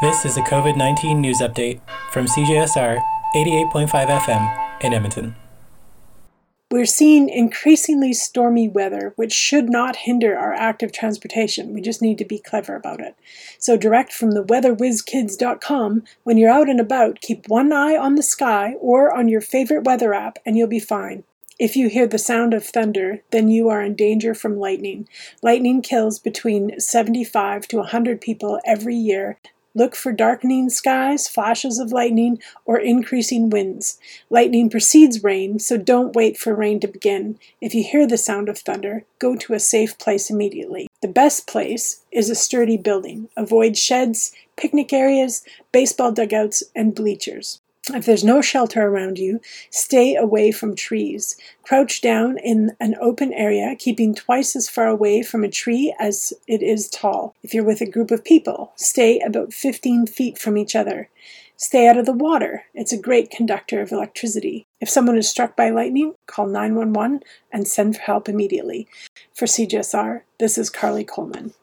This is a COVID 19 news update from CJSR 88.5 FM in Edmonton. We're seeing increasingly stormy weather, which should not hinder our active transportation. We just need to be clever about it. So, direct from the weatherwizkids.com, when you're out and about, keep one eye on the sky or on your favorite weather app, and you'll be fine. If you hear the sound of thunder, then you are in danger from lightning. Lightning kills between 75 to 100 people every year, Look for darkening skies, flashes of lightning, or increasing winds. Lightning precedes rain, so don't wait for rain to begin. If you hear the sound of thunder, go to a safe place immediately. The best place is a sturdy building. Avoid sheds, picnic areas, baseball dugouts, and bleachers. If there's no shelter around you, stay away from trees. Crouch down in an open area, keeping twice as far away from a tree as it is tall. If you're with a group of people, stay about 15 feet from each other. Stay out of the water. It's a great conductor of electricity. If someone is struck by lightning, call 911 and send for help immediately. For CJSR, this is Carly Coleman.